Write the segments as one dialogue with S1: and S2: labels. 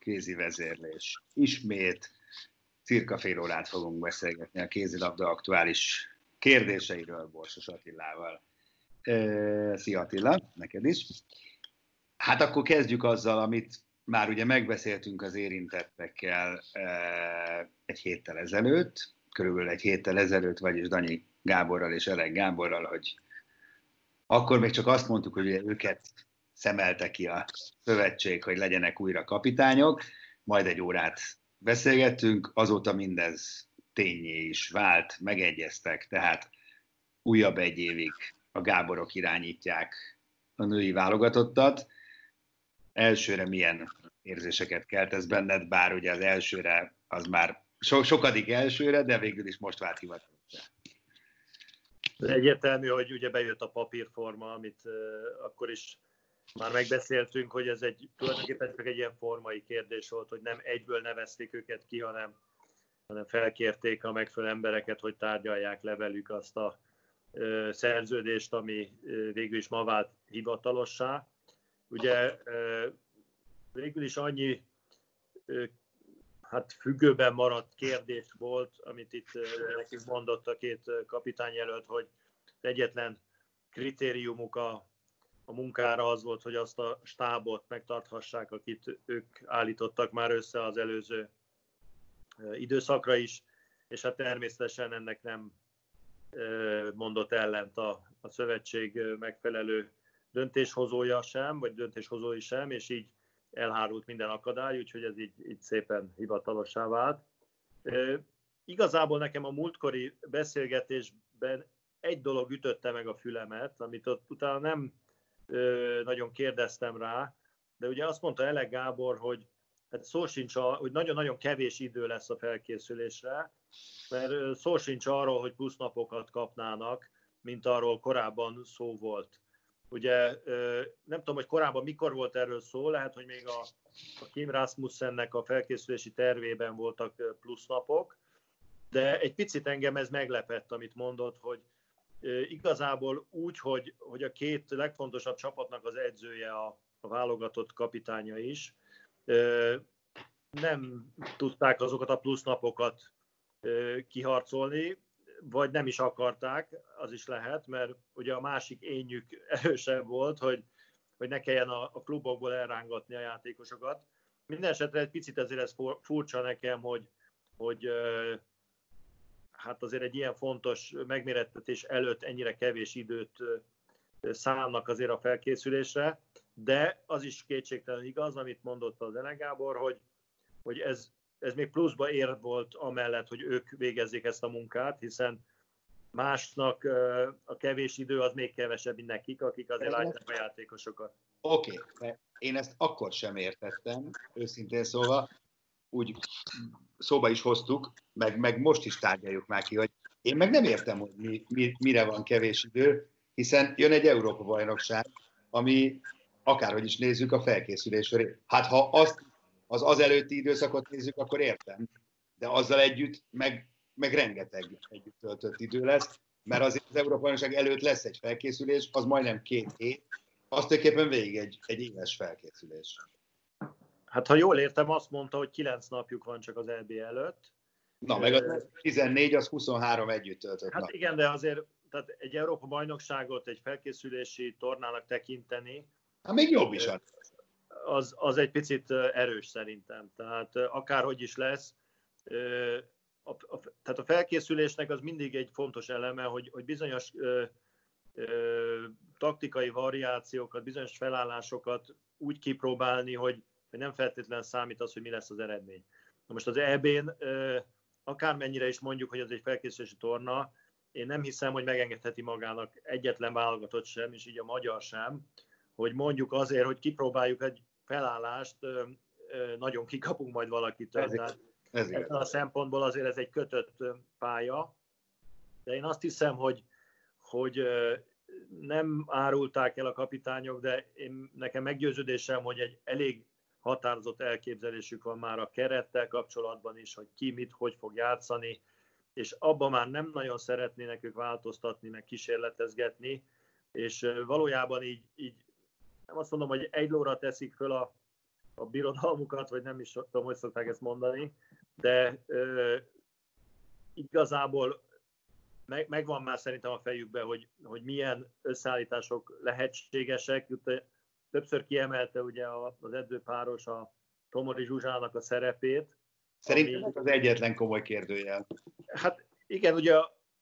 S1: kézi vezérlés. Ismét cirka fél órát fogunk beszélgetni a kézilabda aktuális kérdéseiről Borsos Attilával. Szia Attila, neked is. Hát akkor kezdjük azzal, amit már ugye megbeszéltünk az érintettekkel egy héttel ezelőtt, körülbelül egy héttel ezelőtt, vagyis Danyi Gáborral és Elek Gáborral, hogy akkor még csak azt mondtuk, hogy őket szemelte ki a szövetség, hogy legyenek újra kapitányok, majd egy órát beszélgettünk, azóta mindez tényé is vált, megegyeztek, tehát újabb egy évig a Gáborok irányítják a női válogatottat. Elsőre milyen érzéseket kelt ez benned, bár ugye az elsőre az már so, sokadik elsőre, de végül is most vált hivatalosra.
S2: Egyértelmű, hogy ugye bejött a papírforma, amit uh, akkor is már megbeszéltünk, hogy ez egy tulajdonképpen csak egy ilyen formai kérdés volt, hogy nem egyből nevezték őket ki, hanem, hanem felkérték a megfelelő embereket, hogy tárgyalják le velük azt a ö, szerződést, ami ö, végül is ma vált hivatalossá. Ugye ö, végül is annyi ö, hát függőben maradt kérdés volt, amit itt nekünk mondott a két kapitány előtt, hogy egyetlen kritériumuk a a munkára az volt, hogy azt a stábot megtarthassák, akit ők állítottak már össze az előző időszakra is, és hát természetesen ennek nem mondott ellent a, a szövetség megfelelő döntéshozója sem, vagy döntéshozói sem, és így elhárult minden akadály, úgyhogy ez így, így szépen hivatalossá vált. Igazából nekem a múltkori beszélgetésben egy dolog ütötte meg a fülemet, amit ott utána nem nagyon kérdeztem rá, de ugye azt mondta Ele Gábor, hogy hát szó sincs, a, hogy nagyon-nagyon kevés idő lesz a felkészülésre, mert szó sincs arról, hogy plusz napokat kapnának, mint arról korábban szó volt. Ugye nem tudom, hogy korábban mikor volt erről szó, lehet, hogy még a, a Kim Rasmussennek a felkészülési tervében voltak plusz napok, de egy picit engem ez meglepett, amit mondott, hogy Igazából úgy, hogy, hogy a két legfontosabb csapatnak az edzője a, a válogatott kapitánya is, nem tudták azokat a plusz napokat kiharcolni, vagy nem is akarták, az is lehet, mert ugye a másik ényük erősebb volt, hogy, hogy ne kelljen a, a klubokból elrángatni a játékosokat. Mindenesetre egy picit ezért ez furcsa nekem, hogy, hogy hát azért egy ilyen fontos megmérettetés előtt ennyire kevés időt szállnak azért a felkészülésre, de az is kétségtelen igaz, amit mondott az Ene Gábor, hogy, hogy ez, ez még pluszba ér volt amellett, hogy ők végezzék ezt a munkát, hiszen másnak a kevés idő az még kevesebb, mint nekik, akik azért látják a játékosokat.
S1: Oké, okay. én ezt akkor sem értettem, őszintén szólva, úgy szóba is hoztuk, meg, meg most is tárgyaljuk már ki, hogy én meg nem értem, hogy mi, mi, mire van kevés idő, hiszen jön egy Európa-bajnokság, ami akárhogy is nézzük a felkészülésre. Hát ha azt, az az előtti időszakot nézzük, akkor értem, de azzal együtt meg, meg rengeteg együtt töltött idő lesz, mert azért az Európa-bajnokság előtt lesz egy felkészülés, az majdnem két hét, azt tulajdonképpen végig egy, egy éves felkészülés.
S2: Hát ha jól értem, azt mondta, hogy kilenc napjuk van csak az EB előtt.
S1: Na, meg az 14, az 23 együtt töltött
S2: Hát nap. igen, de azért tehát egy Európa bajnokságot egy felkészülési tornának tekinteni.
S1: Hát még jobb is.
S2: az, az egy picit erős szerintem. Tehát akárhogy is lesz, a, a, tehát a felkészülésnek az mindig egy fontos eleme, hogy, hogy bizonyos ö, ö, taktikai variációkat, bizonyos felállásokat úgy kipróbálni, hogy, hogy nem feltétlenül számít az, hogy mi lesz az eredmény. Na most az EB-n akármennyire is mondjuk, hogy ez egy felkészülési torna, én nem hiszem, hogy megengedheti magának egyetlen válogatott sem, és így a magyar sem, hogy mondjuk azért, hogy kipróbáljuk egy felállást, nagyon kikapunk majd valakit. Ez, ez Ezen a szempontból azért ez egy kötött pálya, de én azt hiszem, hogy, hogy nem árulták el a kapitányok, de én, nekem meggyőződésem, hogy egy elég határozott elképzelésük van már a kerettel kapcsolatban is, hogy ki mit, hogy fog játszani, és abban már nem nagyon szeretnének ők változtatni, meg kísérletezgetni, és valójában így, így nem azt mondom, hogy egy lóra teszik föl a, a birodalmukat, vagy nem is tudom, hogy szokták ezt mondani, de ö, igazából meg, megvan már szerintem a fejükben, hogy, hogy milyen összeállítások lehetségesek. Többször kiemelte ugye az edzőpáros a Tomori Zsuzsának a szerepét.
S1: Szerintem ami, az egyetlen komoly kérdőjel.
S2: Hát igen, ugye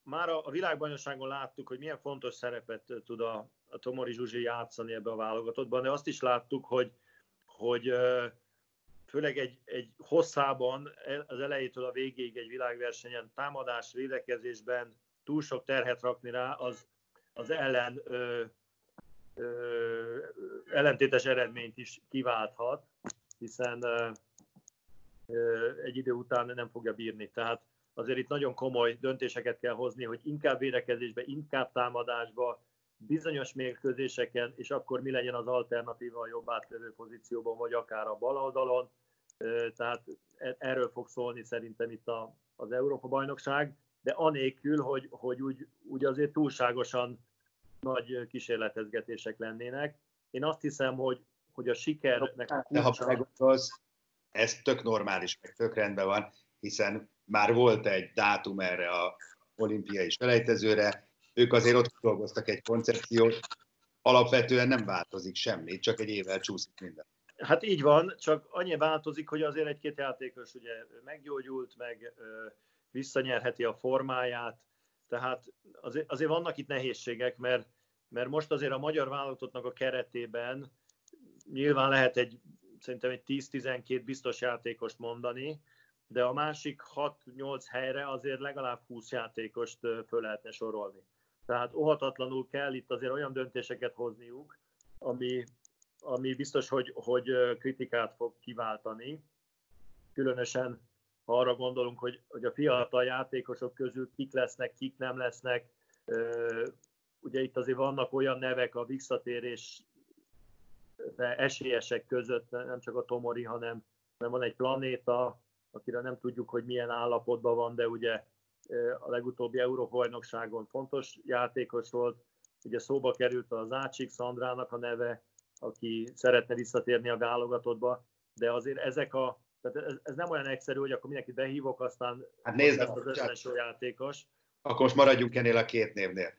S2: már a, a világbajnokságon láttuk, hogy milyen fontos szerepet tud a, a Tomori Zsuzsi játszani ebbe a válogatottban, de azt is láttuk, hogy, hogy főleg egy, egy hosszában, az elejétől a végéig egy világversenyen, támadás, védekezésben túl sok terhet rakni rá, az, az ellen ö, ellentétes eredményt is kiválthat, hiszen egy idő után nem fogja bírni. Tehát azért itt nagyon komoly döntéseket kell hozni, hogy inkább védekezésbe, inkább támadásba, bizonyos mérkőzéseken, és akkor mi legyen az alternatíva a jobb átlövő pozícióban, vagy akár a bal oldalon. Tehát e-, erről fog szólni szerintem itt az Európa-bajnokság, de anélkül, hogy, hogy úgy, úgy azért túlságosan nagy kísérletezgetések lennének. Én azt hiszem, hogy, hogy a sikernek a
S1: kulcsa... De ha megondolsz, ez tök normális, meg tök rendben van, hiszen már volt egy dátum erre a olimpiai selejtezőre, ők azért ott dolgoztak egy koncepciót, alapvetően nem változik semmi, csak egy évvel csúszik minden.
S2: Hát így van, csak annyi változik, hogy azért egy-két játékos ugye meggyógyult, meg visszanyerheti a formáját, tehát azért, azért vannak itt nehézségek, mert, mert most azért a magyar válogatottnak a keretében nyilván lehet egy szerintem egy 10-12 biztos játékost mondani, de a másik 6-8 helyre azért legalább 20 játékost föl lehetne sorolni. Tehát óhatatlanul kell itt azért olyan döntéseket hozniuk, ami, ami biztos, hogy, hogy kritikát fog kiváltani. Különösen ha arra gondolunk, hogy, hogy a fiatal játékosok közül kik lesznek, kik nem lesznek. Ugye itt azért vannak olyan nevek a visszatérés esélyesek között, nem csak a Tomori, hanem, hanem van egy planéta, akire nem tudjuk, hogy milyen állapotban van, de ugye a legutóbbi Európa-bajnokságon fontos játékos volt. Ugye szóba került az Ácsik Szandrának a neve, aki szeretne visszatérni a válogatottba, de azért ezek a, tehát ez, ez nem olyan egyszerű, hogy akkor mindenkit behívok, aztán
S1: hát nézd,
S2: az összes játékos.
S1: Akkor most maradjunk ennél a két névnél.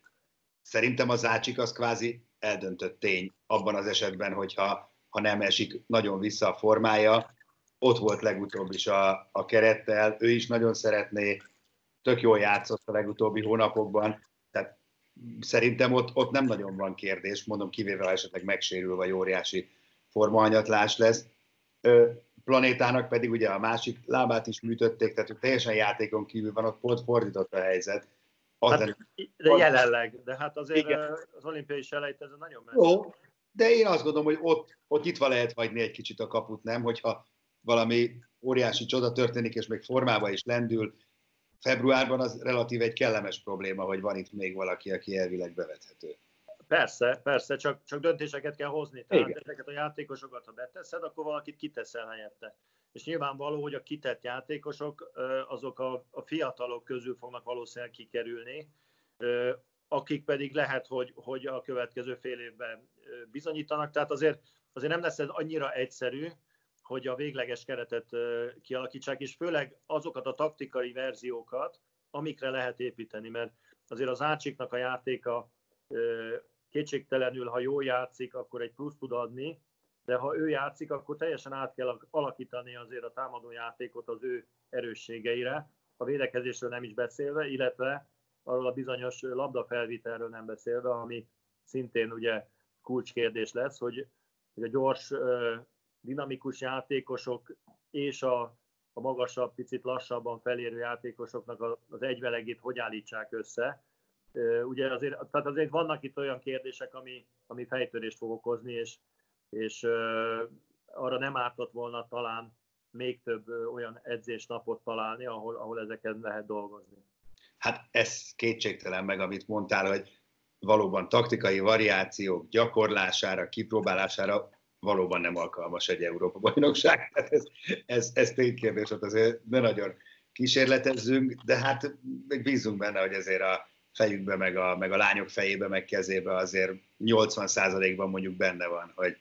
S1: Szerintem az Ácsik az kvázi eldöntött tény abban az esetben, hogyha ha nem esik nagyon vissza a formája. Ott volt legutóbb is a, a kerettel, ő is nagyon szeretné, tök jól játszott a legutóbbi hónapokban, tehát szerintem ott, ott nem nagyon van kérdés, mondom kivéve, ha esetleg megsérül, vagy óriási formahanyatlás lesz. Ö, planétának pedig ugye a másik lábát is műtötték, tehát teljesen játékon kívül van, ott pont fordított a helyzet.
S2: Az hát, de jelenleg, de hát azért Igen. az olimpiai selejtező nagyon messze. Jó,
S1: de én azt gondolom, hogy ott, ott nyitva lehet hagyni egy kicsit a kaput, nem? Hogyha valami óriási csoda történik, és még formába is lendül, februárban az relatív egy kellemes probléma, hogy van itt még valaki, aki elvileg bevethető.
S2: Persze, persze, csak, csak döntéseket kell hozni. Tehát Igen. ezeket a játékosokat, ha beteszed, akkor valakit kiteszel helyette. És nyilvánvaló, hogy a kitett játékosok, azok a, a fiatalok közül fognak valószínűleg kikerülni, akik pedig lehet, hogy, hogy a következő fél évben bizonyítanak. Tehát azért, azért nem lesz ez annyira egyszerű, hogy a végleges keretet kialakítsák, és főleg azokat a taktikai verziókat, amikre lehet építeni, mert azért az Ácsiknak a játéka kétségtelenül, ha jól játszik, akkor egy plusz tud adni, de ha ő játszik, akkor teljesen át kell alakítani azért a támadó játékot az ő erősségeire, a védekezésről nem is beszélve, illetve arról a bizonyos labdafelvitelről nem beszélve, ami szintén ugye kulcskérdés lesz, hogy, hogy a gyors, dinamikus játékosok és a, a magasabb, picit lassabban felérő játékosoknak az egyvelegét hogy állítsák össze. Ugye azért, tehát azért vannak itt olyan kérdések, ami, ami fejtörést fog okozni, és, és arra nem ártott volna talán még több olyan edzésnapot találni, ahol, ahol ezeken lehet dolgozni.
S1: Hát ez kétségtelen meg, amit mondtál, hogy valóban taktikai variációk gyakorlására, kipróbálására valóban nem alkalmas egy Európa bajnokság. Tehát ez, ez, ez ténykérdés, ott azért ne nagyon kísérletezzünk, de hát még bízunk benne, hogy azért a fejükbe, meg a, meg a lányok fejébe, meg kezébe azért 80%-ban mondjuk benne van, hogy,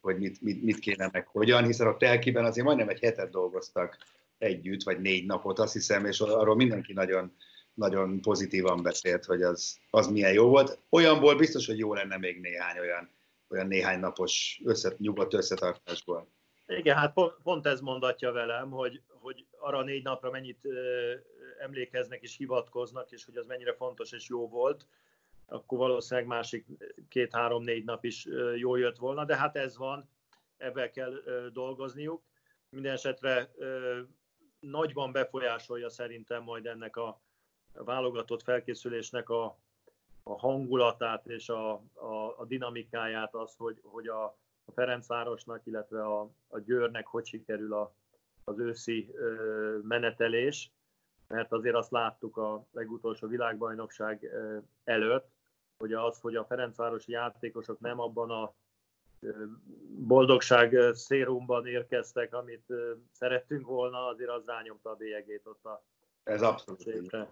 S1: hogy mit, mit, mit kéne meg hogyan, hiszen a telkiben azért majdnem egy hetet dolgoztak együtt, vagy négy napot, azt hiszem, és arról mindenki nagyon, nagyon pozitívan beszélt, hogy az, az milyen jó volt. Olyanból biztos, hogy jó lenne még néhány olyan, olyan néhány napos összet, nyugodt összetartásból.
S2: Igen, hát pont, pont ez mondatja velem, hogy, hogy arra négy napra mennyit ö, emlékeznek és hivatkoznak, és hogy az mennyire fontos és jó volt, akkor valószínűleg másik két-három-négy nap is ö, jól jött volna, de hát ez van, ebben kell ö, dolgozniuk. Minden esetre ö, nagyban befolyásolja szerintem majd ennek a válogatott felkészülésnek a, a hangulatát és a, a, a dinamikáját az, hogy, hogy a, a Ferencvárosnak, illetve a, a Győrnek hogy sikerül a, az őszi ö, menetelés, mert azért azt láttuk a legutolsó világbajnokság ö, előtt, hogy az, hogy a Ferencvárosi játékosok nem abban a boldogság szérumban érkeztek, amit szerettünk volna, azért az rányomta a bélyegét ott a
S1: Ez abszolút. Szépre.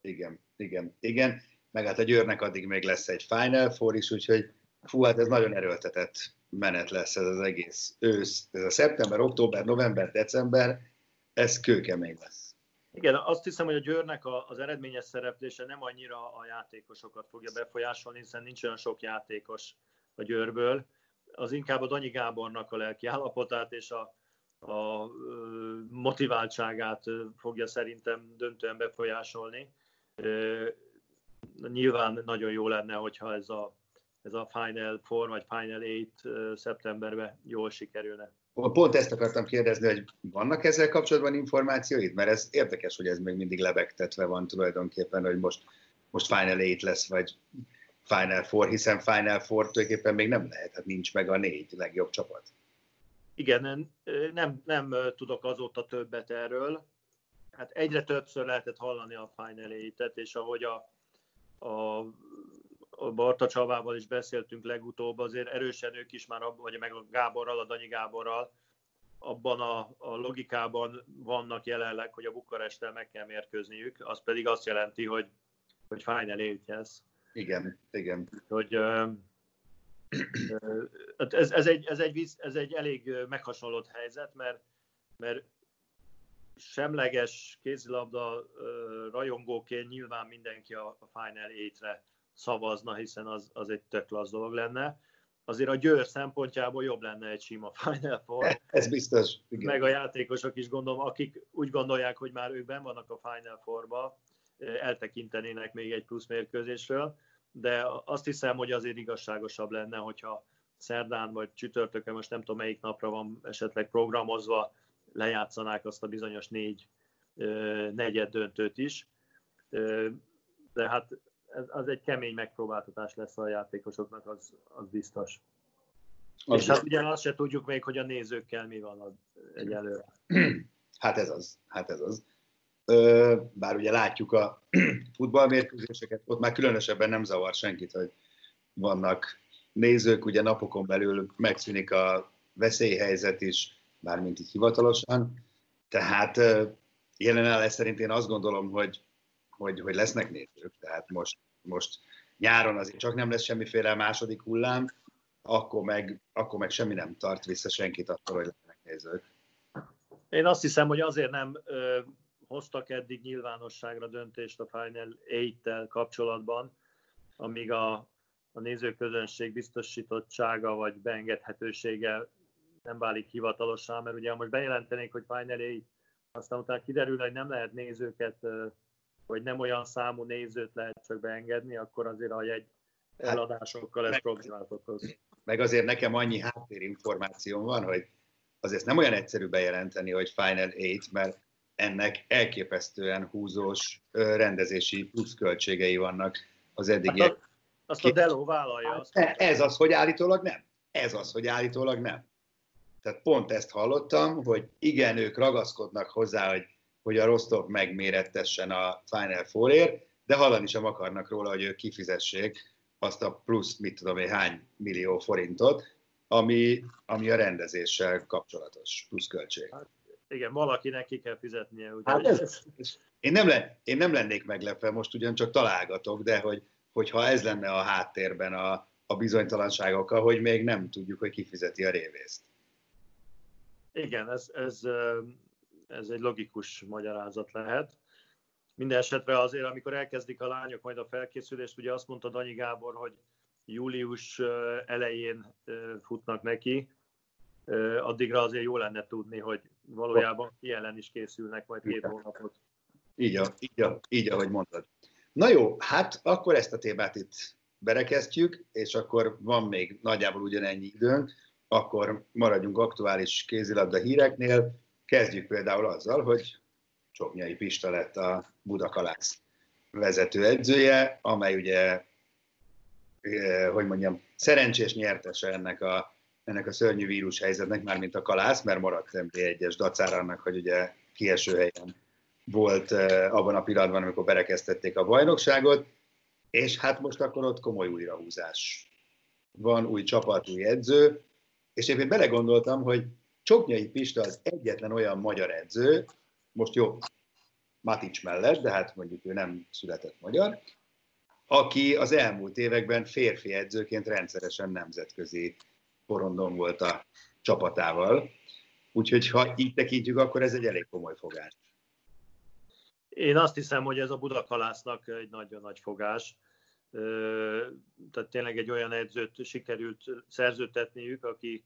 S1: Igen, igen, igen. Meg hát a Győrnek addig még lesz egy Final Four is, úgyhogy fú, hát ez nagyon erőltetett menet lesz ez az egész ősz. Ez a szeptember, október, november, december, ez kőkemény lesz.
S2: Igen, azt hiszem, hogy a Győrnek az eredményes szereplése nem annyira a játékosokat fogja befolyásolni, hiszen nincs olyan sok játékos a Győrből. Az inkább a Danyi Gábornak a lelki állapotát és a, a motiváltságát fogja szerintem döntően befolyásolni. Nyilván nagyon jó lenne, hogyha ez a, ez a Final Four vagy Final Eight szeptemberben jól sikerülne.
S1: Pont ezt akartam kérdezni, hogy vannak ezzel kapcsolatban információid? Mert ez érdekes, hogy ez még mindig lebegtetve van tulajdonképpen, hogy most, most Final Eight lesz, vagy Final Four, hiszen Final Four tulajdonképpen még nem lehet, hát nincs meg a négy legjobb csapat.
S2: Igen, nem, nem, tudok azóta többet erről hát egyre többször lehetett hallani a Final et és ahogy a, a Barta Csavával is beszéltünk legutóbb, azért erősen ők is már, vagy meg a Gáborral, a Danyi Gáborral, abban a, a logikában vannak jelenleg, hogy a Bukarestel meg kell mérkőzniük, az pedig azt jelenti, hogy, hogy Final Eight
S1: Igen, igen.
S2: Hogy, ez, ez, egy, ez, egy, ez egy elég meghasonlott helyzet, mert, mert semleges kézilabda rajongóként nyilván mindenki a, Final 8-re szavazna, hiszen az, az egy tök lasz dolog lenne. Azért a Győr szempontjából jobb lenne egy sima Final Four.
S1: Ez biztos.
S2: Igen. Meg a játékosok is gondolom, akik úgy gondolják, hogy már ők ben vannak a Final Four-ba, eltekintenének még egy plusz mérkőzésről, de azt hiszem, hogy azért igazságosabb lenne, hogyha szerdán vagy csütörtökön, most nem tudom melyik napra van esetleg programozva, lejátszanák azt a bizonyos négy negyed döntőt is. De hát ez, az egy kemény megpróbáltatás lesz a játékosoknak, az, az biztos. Az És hát ugye azt se tudjuk még, hogy a nézőkkel mi van egyelőre.
S1: Hát ez az, hát ez az. Bár ugye látjuk a futballmérkőzéseket, ott már különösebben nem zavar senkit, hogy vannak nézők, ugye napokon belül megszűnik a veszélyhelyzet is, bármint így hivatalosan. Tehát jelenállás szerint én azt gondolom, hogy, hogy, hogy lesznek nézők. Tehát most, most nyáron azért csak nem lesz semmiféle második hullám, akkor meg, akkor meg semmi nem tart vissza senkit attól, hogy lesznek nézők.
S2: Én azt hiszem, hogy azért nem ö, hoztak eddig nyilvánosságra döntést a Final 8-tel kapcsolatban, amíg a, a nézőközönség biztosítottsága vagy beengedhetősége nem válik hivatalosan, mert ugye most bejelentenék, hogy Final aztán utána kiderül, hogy nem lehet nézőket, vagy nem olyan számú nézőt lehet csak beengedni, akkor azért a jegy hát, eladásokkal ez problémát okoz.
S1: Meg azért nekem annyi háttérinformációm van, hogy azért nem olyan egyszerű bejelenteni, hogy Final 8, mert ennek elképesztően húzós rendezési pluszköltségei vannak az eddigiek. Hát
S2: azt a Delo vállalja. Azt
S1: hát ez az, hogy állítólag nem. Ez az, hogy állítólag nem. Tehát pont ezt hallottam, hogy igen, ők ragaszkodnak hozzá, hogy, hogy a Rostov megmérettessen a Final Four-ért, de hallani sem akarnak róla, hogy ők kifizessék azt a plusz, mit tudom én, hány millió forintot, ami, ami a rendezéssel kapcsolatos pluszköltség. Hát,
S2: igen, valakinek ki kell fizetnie.
S1: Ugye? Hát ez, én, nem len, én nem lennék meglepve, most ugyancsak találgatok, de hogy, hogyha ez lenne a háttérben a, a bizonytalanságokkal, hogy még nem tudjuk, hogy kifizeti a révészt.
S2: Igen, ez, ez, ez egy logikus magyarázat lehet. Minden esetre azért, amikor elkezdik a lányok majd a felkészülést, ugye azt mondta Danyi Gábor, hogy július elején futnak neki, addigra azért jó lenne tudni, hogy valójában ki ellen is készülnek majd két hónapot.
S1: Így, a, így, a, így, ahogy mondtad. Na jó, hát akkor ezt a témát itt berekeztjük, és akkor van még nagyjából ugyanennyi időnk, akkor maradjunk aktuális kézilabda híreknél. Kezdjük például azzal, hogy Csoknyai Pista lett a Budakalász vezető edzője, amely ugye, hogy mondjam, szerencsés nyertese ennek a, ennek a szörnyű vírus helyzetnek, mármint a kalász, mert maradt MD1-es dacára annak, hogy ugye kieső helyen volt abban a pillanatban, amikor berekeztették a bajnokságot, és hát most akkor ott komoly újrahúzás. Van új csapat, új edző, és én belegondoltam, hogy Csoknyai Pista az egyetlen olyan magyar edző, most jó, Matics mellett, de hát mondjuk ő nem született magyar, aki az elmúlt években férfi edzőként rendszeresen nemzetközi porondon volt a csapatával. Úgyhogy ha így tekintjük, akkor ez egy elég komoly fogás.
S2: Én azt hiszem, hogy ez a Budakalásznak egy nagyon nagy fogás. Tehát tényleg egy olyan edzőt sikerült szerzőtetniük, aki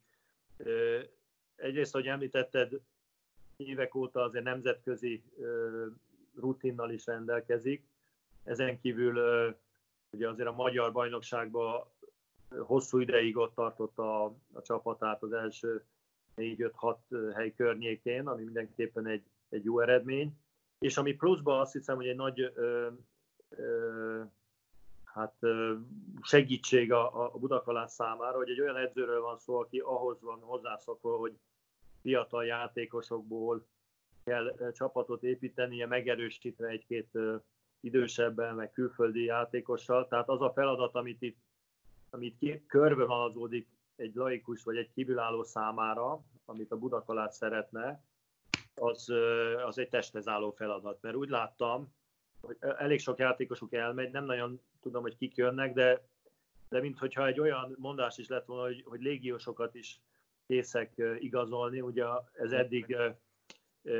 S2: egyrészt, ahogy említetted, évek óta azért nemzetközi rutinnal is rendelkezik. Ezen kívül ugye azért a magyar bajnokságban hosszú ideig ott tartott a, a csapatát az első 4-5-6 hely környékén, ami mindenképpen egy, egy jó eredmény. És ami pluszban azt hiszem, hogy egy nagy ö, ö, hát, ö, segítség a, a Budakalász számára, hogy egy olyan edzőről van szó, aki ahhoz van hozzászokva, hogy fiatal játékosokból kell csapatot építenie, megerősítve egy-két idősebben, meg külföldi játékossal. Tehát az a feladat, amit itt amit ki, körbe haladódik egy laikus vagy egy kívülálló számára, amit a Budakalát szeretne, az, az egy testhez álló feladat. Mert úgy láttam, hogy elég sok játékosuk elmegy, nem nagyon tudom, hogy kik jönnek, de, de mintha egy olyan mondás is lett volna, hogy, hogy légiósokat is készek igazolni. Ugye ez eddig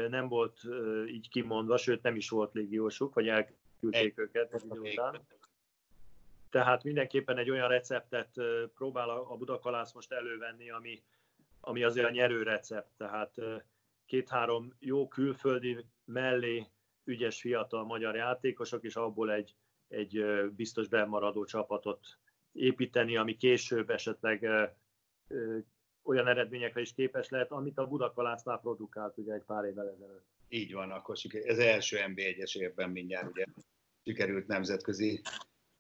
S2: nem volt így kimondva, sőt nem is volt légiósuk, vagy elküldték őket idő után. Tehát mindenképpen egy olyan receptet próbál a Budakalász most elővenni, ami, ami azért a nyerő recept. Tehát két-három jó külföldi mellé ügyes fiatal magyar játékosok, és abból egy, egy biztos bemaradó csapatot építeni, ami később esetleg olyan eredményekre is képes lehet, amit a Budakalásznál produkált ugye egy pár évvel ezelőtt.
S1: Így van, akkor ez első NB1-es évben mindjárt ugye sikerült nemzetközi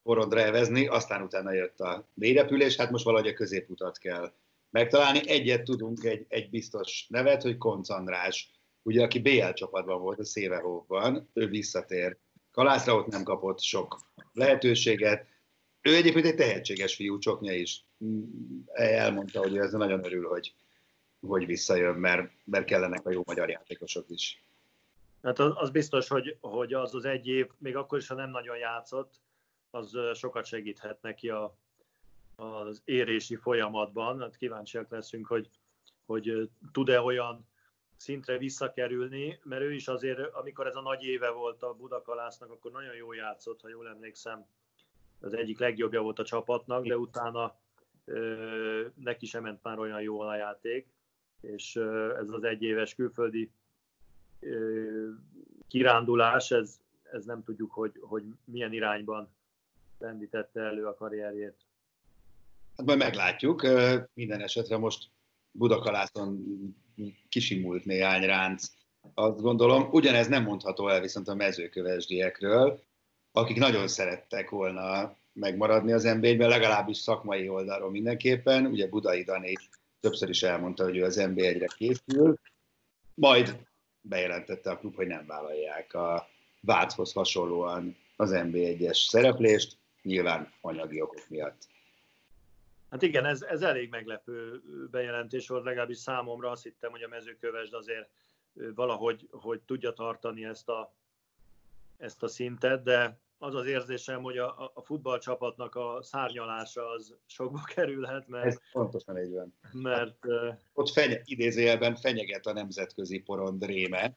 S1: porondra evezni, aztán utána jött a mélyrepülés, hát most valahogy a középutat kell megtalálni. Egyet tudunk, egy, egy biztos nevet, hogy Konc András, ugye, aki BL csapatban volt a Szévehóban, ő visszatér. Kalászra ott nem kapott sok lehetőséget. Ő egyébként egy tehetséges fiú, Csoknya is elmondta, hogy ezzel nagyon örül, hogy, hogy visszajön, mert, mert kellenek a jó magyar játékosok is.
S2: Hát az biztos, hogy, hogy az az egy év, még akkor is, ha nem nagyon játszott, az sokat segíthet neki a, az érési folyamatban. Hát kíváncsiak leszünk, hogy, hogy tud-e olyan szintre visszakerülni, mert ő is azért, amikor ez a nagy éve volt a Budakalásznak, akkor nagyon jól játszott, ha jól emlékszem, az egyik legjobbja volt a csapatnak, de utána ö, neki sem ment már olyan jól a játék. és ez az egyéves külföldi kirándulás, ez, ez nem tudjuk, hogy, hogy milyen irányban lendítette elő a karrierjét.
S1: Hát majd meglátjuk. Minden esetre most Budakalászon kisimult néhány ránc, azt gondolom. Ugyanez nem mondható el viszont a mezőkövesdiekről, akik nagyon szerettek volna megmaradni az NB-ben, legalábbis szakmai oldalról mindenképpen. Ugye Budai Dani többször is elmondta, hogy ő az NB1-re készül, majd bejelentette a klub, hogy nem vállalják a Váchoz hasonlóan az NB1-es szereplést, nyilván anyagi okok miatt.
S2: Hát igen, ez, ez elég meglepő bejelentés volt, legalábbis számomra azt hittem, hogy a mezőkövesd azért valahogy hogy tudja tartani ezt a, ezt a szintet, de az az érzésem, hogy a, a futballcsapatnak a szárnyalása az sokba kerülhet, mert... Ez
S1: pontosan így van.
S2: Mert...
S1: Ott fenye, idézőjelben fenyeget a nemzetközi porond réme,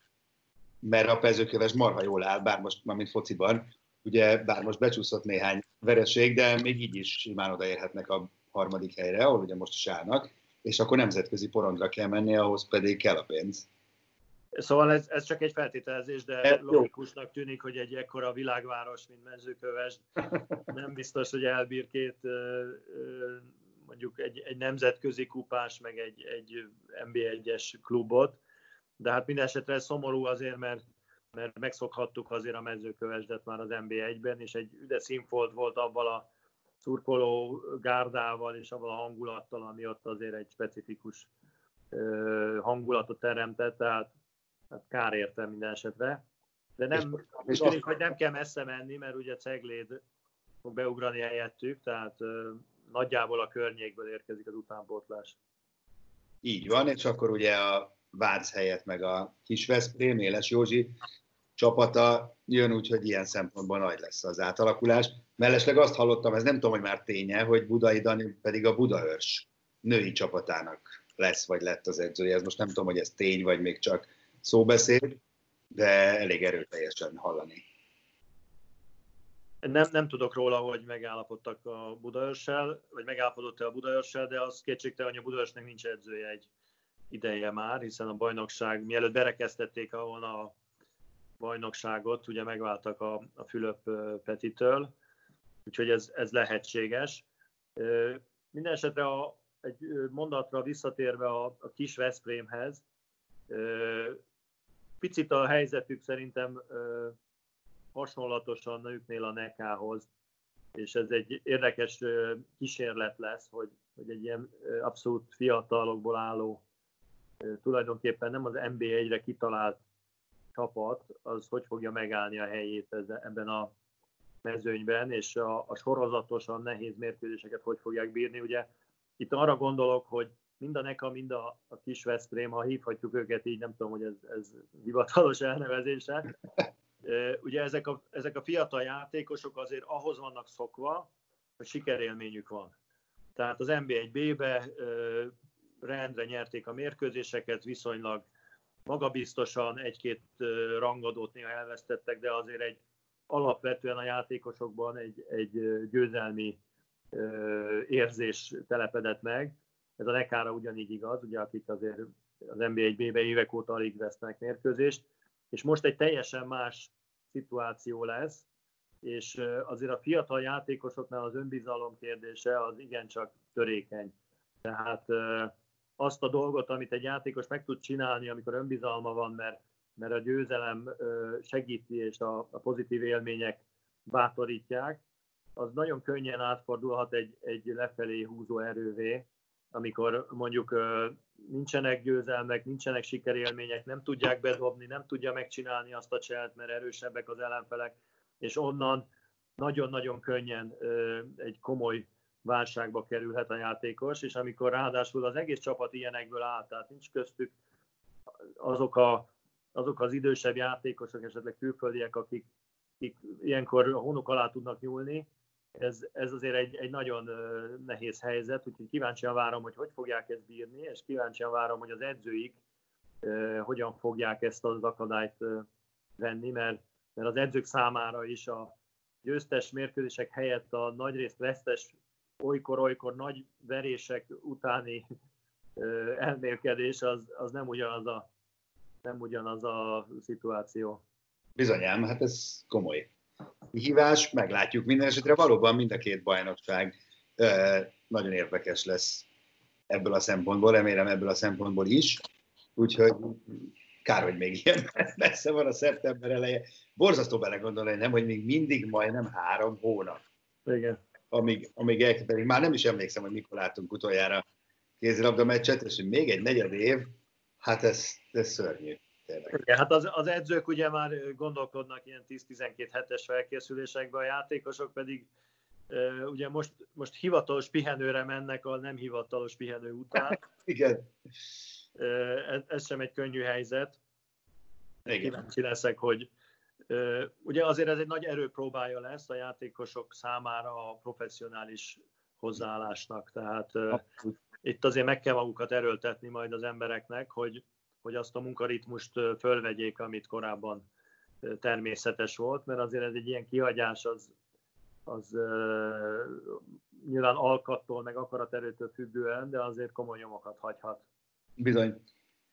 S1: mert a pezőköves marha jól áll, bár most, mint fociban, ugye, bár most becsúszott néhány vereség, de még így is simán odaérhetnek a harmadik helyre, ahol ugye most is állnak, és akkor nemzetközi porondra kell menni, ahhoz pedig kell a pénz.
S2: Szóval ez, ez csak egy feltételezés, de ez logikusnak tűnik, hogy egy ekkora világváros, mint Mezőköves, nem biztos, hogy elbír két mondjuk egy, egy nemzetközi kupás, meg egy, egy NB1-es klubot, de hát minden esetre szomorú azért, mert, mert megszokhattuk azért a mezőkövesdet már az NB1-ben, és egy üde színfolt volt abban a szurkoló gárdával és avval a hangulattal, ami ott azért egy specifikus hangulatot teremtett, tehát hát kár érte minden esetre. De nem, és tűnik, hogy nem kell messze menni, mert ugye Cegléd fog beugrani helyettük, tehát nagyjából a környékből érkezik az utánpótlás.
S1: Így van, és akkor ugye a Vác helyett meg a kis Veszprém, Éles Józsi csapata jön úgy, hogy ilyen szempontból nagy lesz az átalakulás. Mellesleg azt hallottam, ez nem tudom, hogy már ténye, hogy Budai Dani pedig a Budaörs női csapatának lesz, vagy lett az edzője. Ez most nem tudom, hogy ez tény, vagy még csak szóbeszéd, de elég erőteljesen hallani.
S2: Nem, nem tudok róla, hogy megállapodtak a Budaörssel, vagy megállapodott-e a Budaörssel, de az kétségtelen, hogy a Budaörsnek nincs edzője egy ideje már, hiszen a bajnokság, mielőtt berekeztették volna a bajnokságot, ugye megváltak a, a Fülöp Petitől, úgyhogy ez, ez lehetséges. Minden a, egy mondatra visszatérve a, a kis Veszprémhez, picit a helyzetük szerintem hasonlatosan nőknél a Nekához, és ez egy érdekes kísérlet lesz, hogy, hogy egy ilyen abszolút fiatalokból álló, tulajdonképpen nem az NB1-re kitalált csapat, az hogy fogja megállni a helyét ebben a mezőnyben, és a, a sorozatosan nehéz mérkőzéseket hogy fogják bírni. Ugye itt arra gondolok, hogy mind a NECA, mind a, a kis Veszprém, ha hívhatjuk őket így, nem tudom, hogy ez, ez hivatalos elnevezése. Ugye ezek a, ezek a fiatal játékosok azért ahhoz vannak szokva, hogy sikerélményük van. Tehát az NB1B-be rendre nyerték a mérkőzéseket, viszonylag magabiztosan egy-két rangadót néha elvesztettek, de azért egy alapvetően a játékosokban egy, egy győzelmi érzés telepedett meg. Ez a Nekára ugyanígy igaz, ugye akik azért az NBA-be évek óta alig vesznek mérkőzést, és most egy teljesen más szituáció lesz, és azért a fiatal játékosoknál az önbizalom kérdése az igencsak törékeny. Tehát azt a dolgot, amit egy játékos meg tud csinálni, amikor önbizalma van, mert, mert a győzelem segíti, és a, a pozitív élmények bátorítják, az nagyon könnyen átfordulhat egy, egy lefelé húzó erővé, amikor mondjuk nincsenek győzelmek, nincsenek sikerélmények, nem tudják bedobni, nem tudja megcsinálni azt a cselt, mert erősebbek az ellenfelek, és onnan nagyon-nagyon könnyen egy komoly válságba kerülhet a játékos, és amikor ráadásul az egész csapat ilyenekből áll, tehát nincs köztük azok, a, azok az idősebb játékosok, esetleg külföldiek, akik, akik ilyenkor a honok alá tudnak nyúlni, ez, ez azért egy, egy nagyon nehéz helyzet, úgyhogy kíváncsian várom, hogy hogy fogják ezt bírni, és kíváncsian várom, hogy az edzőik hogyan fogják ezt az akadályt venni, mert, mert az edzők számára is a győztes mérkőzések helyett a nagyrészt vesztes olykor-olykor nagy verések utáni elmélkedés, az, az nem ugyanaz a nem ugyanaz a szituáció.
S1: Bizonyám, hát ez komoly hívás, meglátjuk minden esetre. Valóban mind a két bajnokság nagyon érdekes lesz ebből a szempontból, remélem ebből a szempontból is. Úgyhogy kár, hogy még ilyen messze van a szeptember eleje. Borzasztó belegondolni, nem, hogy még mindig majdnem három hónap.
S2: Igen.
S1: Amíg, amíg el, pedig már nem is emlékszem, hogy mikor látunk utoljára kézilabda meccset, és még egy negyed év, hát ez, ez szörnyű.
S2: Igen, hát az, az edzők ugye már gondolkodnak ilyen 10-12 hetes felkészülésekben, a játékosok pedig ugye most, most hivatalos pihenőre mennek a nem hivatalos pihenő után.
S1: Igen.
S2: Ez, ez sem egy könnyű helyzet.
S1: Igen.
S2: Kíváncsi leszek, hogy ugye azért ez egy nagy erőpróbája lesz a játékosok számára a professzionális hozzáállásnak, tehát itt azért meg kell magukat erőltetni majd az embereknek, hogy, hogy azt a munkaritmust fölvegyék, amit korábban természetes volt, mert azért ez egy ilyen kihagyás, az, az uh, nyilván alkattól, meg akaraterőtől függően, de azért komoly nyomokat hagyhat.
S1: Bizony.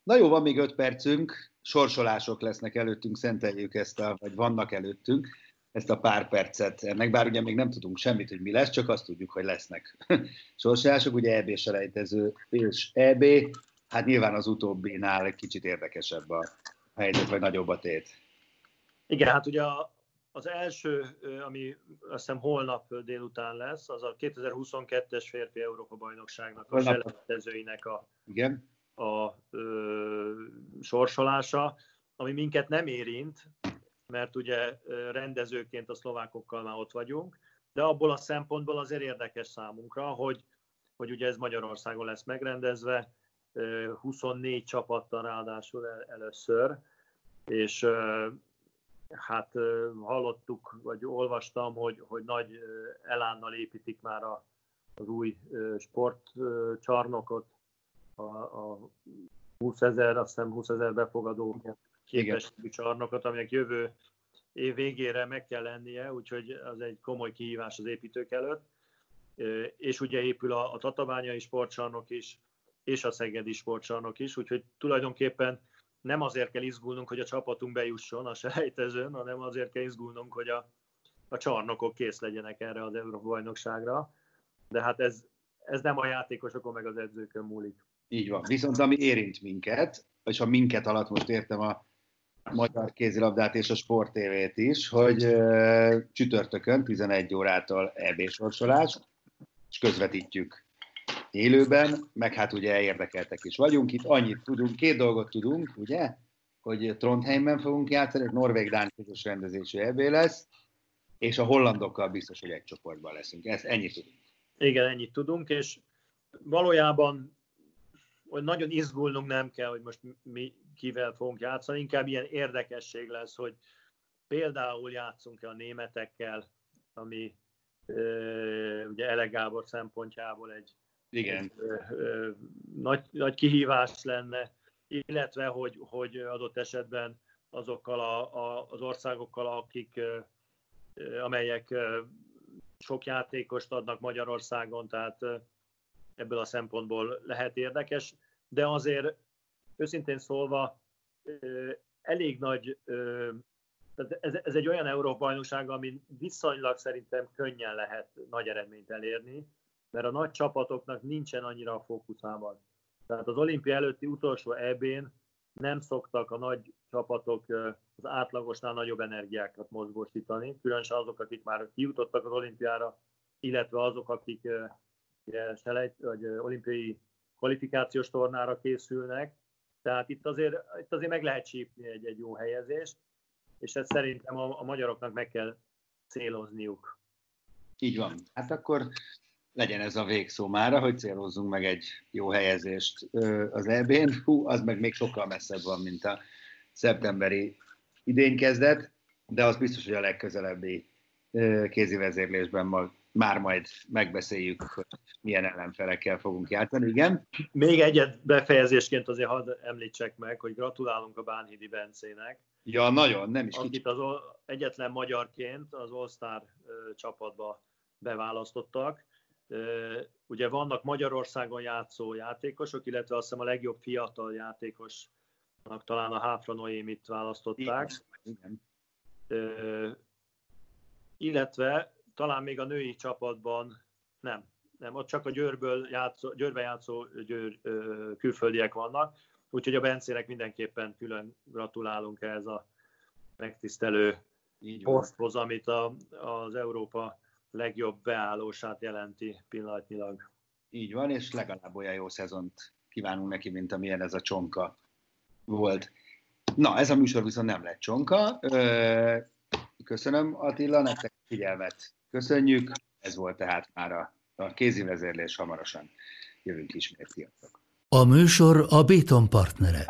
S1: Na jó, van még öt percünk, sorsolások lesznek előttünk, szenteljük ezt a, vagy vannak előttünk ezt a pár percet ennek, bár ugye még nem tudunk semmit, hogy mi lesz, csak azt tudjuk, hogy lesznek sorsolások, ugye EB selejtező és EB, hát nyilván az utóbbinál kicsit érdekesebb a helyzet, vagy nagyobb a tét.
S2: Igen, hát ugye az első, ami azt hiszem holnap délután lesz, az a 2022-es férfi Európa bajnokságnak, a selejtezőinek a,
S1: Igen.
S2: a ö, sorsolása, ami minket nem érint, mert ugye rendezőként a szlovákokkal már ott vagyunk, de abból a szempontból azért érdekes számunkra, hogy, hogy ugye ez Magyarországon lesz megrendezve, 24 csapattal ráadásul először, és hát hallottuk, vagy olvastam, hogy, hogy nagy elánnal építik már a, az új sportcsarnokot, a, a 20 ezer, azt hiszem 20 ezer befogadó képességű csarnokot, aminek jövő év végére meg kell lennie, úgyhogy az egy komoly kihívás az építők előtt. És ugye épül a, a Tatabányai sportcsarnok is, és a Szegedi sportcsarnok is, úgyhogy tulajdonképpen nem azért kell izgulnunk, hogy a csapatunk bejusson a selejtezőn, hanem azért kell izgulnunk, hogy a, a csarnokok kész legyenek erre az Európa bajnokságra. De hát ez, ez nem a játékosokon meg az edzőkön múlik.
S1: Így van. Viszont ami érint minket, és a minket alatt most értem a magyar kézilabdát és a Sport is, hogy csütörtökön 11 órától EB sorsolás, és közvetítjük élőben, meg hát ugye érdekeltek is vagyunk. Itt annyit tudunk, két dolgot tudunk, ugye, hogy Trondheimben fogunk játszani, egy norvég-dán közös rendezésű EB lesz, és a hollandokkal biztos, hogy egy csoportban leszünk. Ezt ennyit tudunk.
S2: Igen, ennyit tudunk, és valójában hogy nagyon izgulnunk nem kell, hogy most mi kivel fogunk játszani, inkább ilyen érdekesség lesz, hogy például játszunk-e a németekkel, ami ugye Ele Gábor szempontjából egy
S1: igen.
S2: Nagy, nagy kihívás lenne, illetve hogy, hogy adott esetben azokkal a, a, az országokkal, akik, amelyek sok játékost adnak Magyarországon, tehát ebből a szempontból lehet érdekes, de azért őszintén szólva elég nagy, ez, ez egy olyan Európa-bajnokság, ami viszonylag szerintem könnyen lehet nagy eredményt elérni, mert a nagy csapatoknak nincsen annyira a fókuszában. Tehát az olimpia előtti utolsó EB-n nem szoktak a nagy csapatok az átlagosnál nagyobb energiákat mozgósítani, különösen azok, akik már kijutottak az olimpiára, illetve azok, akik selejt, vagy olimpiai kvalifikációs tornára készülnek. Tehát itt azért, itt azért meg lehet csípni egy, egy jó helyezést, és ezt szerintem a, a magyaroknak meg kell célozniuk.
S1: Így van. Hát akkor legyen ez a végszó mára, hogy célozzunk meg egy jó helyezést az EB-n. Hú, az meg még sokkal messzebb van, mint a szeptemberi idén kezdet, de az biztos, hogy a legközelebbi kézi vezérlésben már majd megbeszéljük, hogy milyen ellenfelekkel fogunk játszani. Igen?
S2: Még egyet befejezésként azért hadd említsek meg, hogy gratulálunk a Bánhidi Bencének.
S1: Ja, nagyon, nem is
S2: Akit az egyetlen magyarként az All-Star csapatba beválasztottak Ugye vannak Magyarországon játszó játékosok, illetve azt hiszem a legjobb fiatal játékosnak talán a Háfra Noémit választották. Igen. Illetve talán még a női csapatban nem, nem, ott csak a Győrből játszó, Győrbe játszó győr, külföldiek vannak, úgyhogy a Bencének mindenképpen külön gratulálunk ehhez a megtisztelő poszthoz, amit a, az Európa legjobb beállósát jelenti pillanatnyilag.
S1: Így van, és legalább olyan jó szezont kívánunk neki, mint amilyen ez a csonka volt. Na, ez a műsor viszont nem lett csonka. Köszönöm Attila, nektek figyelmet köszönjük. Ez volt tehát már a, a kézi vezérlés hamarosan. Jövünk ismét, sziasztok!
S3: A műsor a Béton partnere.